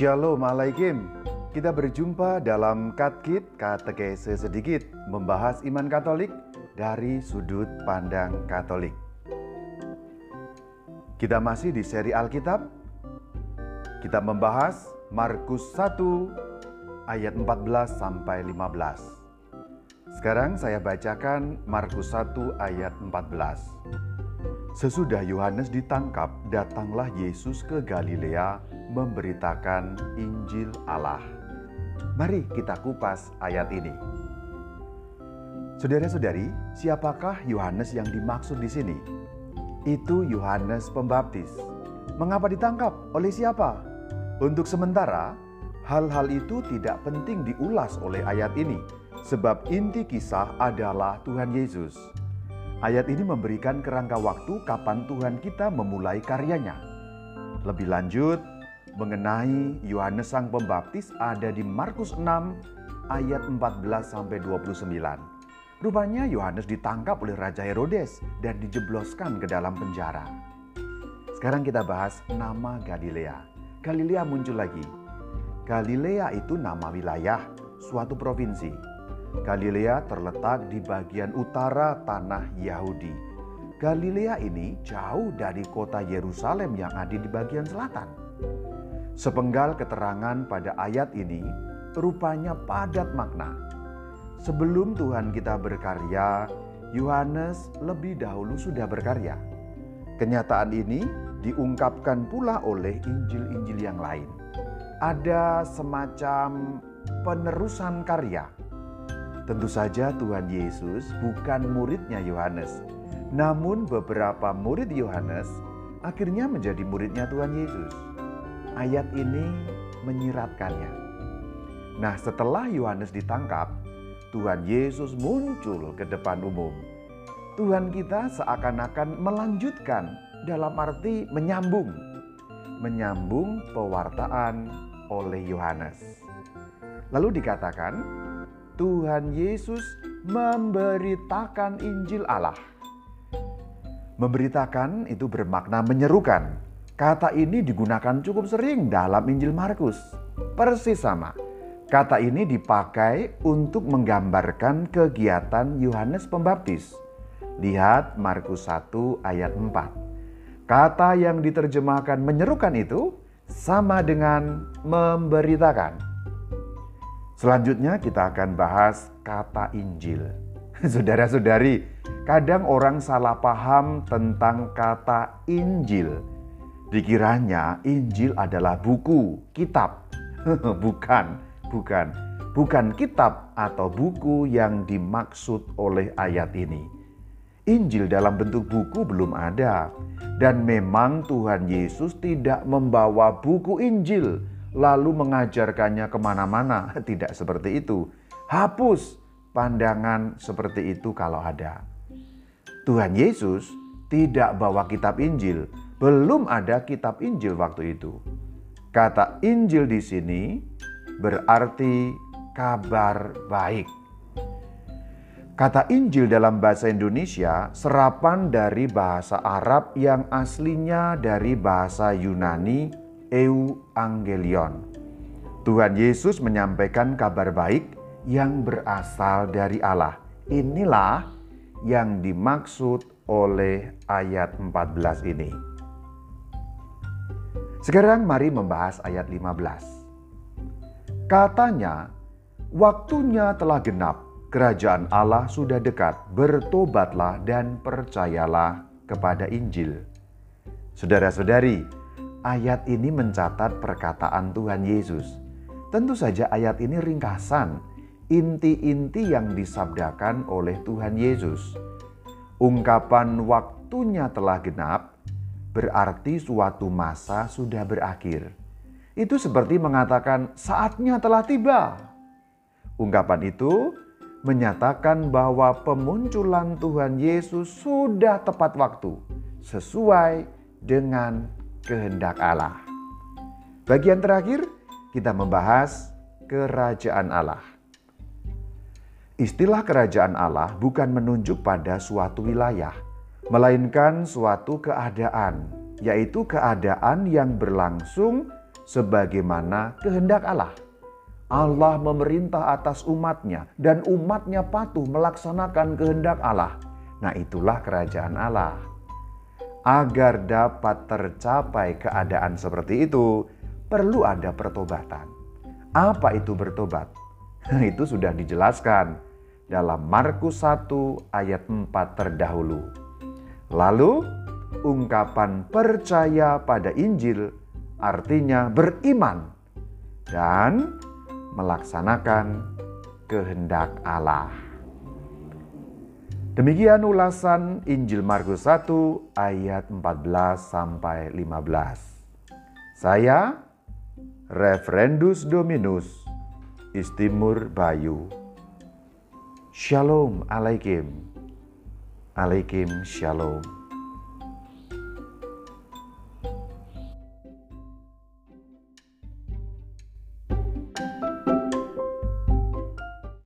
Shalom Alaikum. Kita berjumpa dalam Katkit Katekese sedikit membahas iman Katolik dari sudut pandang Katolik. Kita masih di seri Alkitab. Kita membahas Markus 1 ayat 14 sampai 15. Sekarang saya bacakan Markus 1 ayat 14. Sesudah Yohanes ditangkap, datanglah Yesus ke Galilea memberitakan Injil Allah. Mari kita kupas ayat ini. Saudara-saudari, siapakah Yohanes yang dimaksud di sini? Itu Yohanes Pembaptis. Mengapa ditangkap? Oleh siapa? Untuk sementara, hal-hal itu tidak penting diulas oleh ayat ini, sebab inti kisah adalah Tuhan Yesus. Ayat ini memberikan kerangka waktu kapan Tuhan kita memulai karyanya. Lebih lanjut, mengenai Yohanes Sang Pembaptis ada di Markus 6 ayat 14 sampai 29. Rupanya Yohanes ditangkap oleh Raja Herodes dan dijebloskan ke dalam penjara. Sekarang kita bahas nama Galilea. Galilea muncul lagi. Galilea itu nama wilayah, suatu provinsi. Galilea terletak di bagian utara tanah Yahudi. Galilea ini jauh dari kota Yerusalem yang ada di bagian selatan. Sepenggal keterangan pada ayat ini rupanya padat makna. Sebelum Tuhan kita berkarya, Yohanes lebih dahulu sudah berkarya. Kenyataan ini diungkapkan pula oleh Injil-Injil yang lain. Ada semacam penerusan karya Tentu saja Tuhan Yesus bukan muridnya Yohanes. Namun beberapa murid Yohanes akhirnya menjadi muridnya Tuhan Yesus. Ayat ini menyiratkannya. Nah setelah Yohanes ditangkap, Tuhan Yesus muncul ke depan umum. Tuhan kita seakan-akan melanjutkan dalam arti menyambung. Menyambung pewartaan oleh Yohanes. Lalu dikatakan, Tuhan Yesus memberitakan Injil Allah. Memberitakan itu bermakna menyerukan. Kata ini digunakan cukup sering dalam Injil Markus. Persis sama. Kata ini dipakai untuk menggambarkan kegiatan Yohanes Pembaptis. Lihat Markus 1 ayat 4. Kata yang diterjemahkan menyerukan itu sama dengan memberitakan. Selanjutnya kita akan bahas kata Injil. Saudara-saudari, kadang orang salah paham tentang kata Injil. Dikiranya Injil adalah buku, kitab. bukan, bukan. Bukan kitab atau buku yang dimaksud oleh ayat ini. Injil dalam bentuk buku belum ada. Dan memang Tuhan Yesus tidak membawa buku Injil lalu mengajarkannya ke mana-mana. Tidak seperti itu. Hapus pandangan seperti itu kalau ada. Tuhan Yesus tidak bawa kitab Injil. Belum ada kitab Injil waktu itu. Kata Injil di sini berarti kabar baik. Kata Injil dalam bahasa Indonesia serapan dari bahasa Arab yang aslinya dari bahasa Yunani euangelion. Tuhan Yesus menyampaikan kabar baik yang berasal dari Allah. Inilah yang dimaksud oleh ayat 14 ini. Sekarang mari membahas ayat 15. Katanya, waktunya telah genap, kerajaan Allah sudah dekat, bertobatlah dan percayalah kepada Injil. Saudara-saudari, ayat ini mencatat perkataan Tuhan Yesus. Tentu saja ayat ini ringkasan, inti-inti yang disabdakan oleh Tuhan Yesus. Ungkapan waktunya telah genap berarti suatu masa sudah berakhir. Itu seperti mengatakan saatnya telah tiba. Ungkapan itu menyatakan bahwa pemunculan Tuhan Yesus sudah tepat waktu, sesuai dengan kehendak Allah. Bagian terakhir, kita membahas kerajaan Allah. Istilah kerajaan Allah bukan menunjuk pada suatu wilayah, melainkan suatu keadaan, yaitu keadaan yang berlangsung sebagaimana kehendak Allah. Allah memerintah atas umatnya dan umatnya patuh melaksanakan kehendak Allah. Nah itulah kerajaan Allah. Agar dapat tercapai keadaan seperti itu, perlu ada pertobatan. Apa itu bertobat? itu sudah dijelaskan dalam Markus 1 ayat 4 terdahulu. Lalu ungkapan percaya pada Injil artinya beriman dan melaksanakan kehendak Allah. Demikian ulasan Injil Markus 1 ayat 14 sampai 15. Saya Referendus Dominus Istimur Bayu. Shalom alaikum. Alaikum shalom.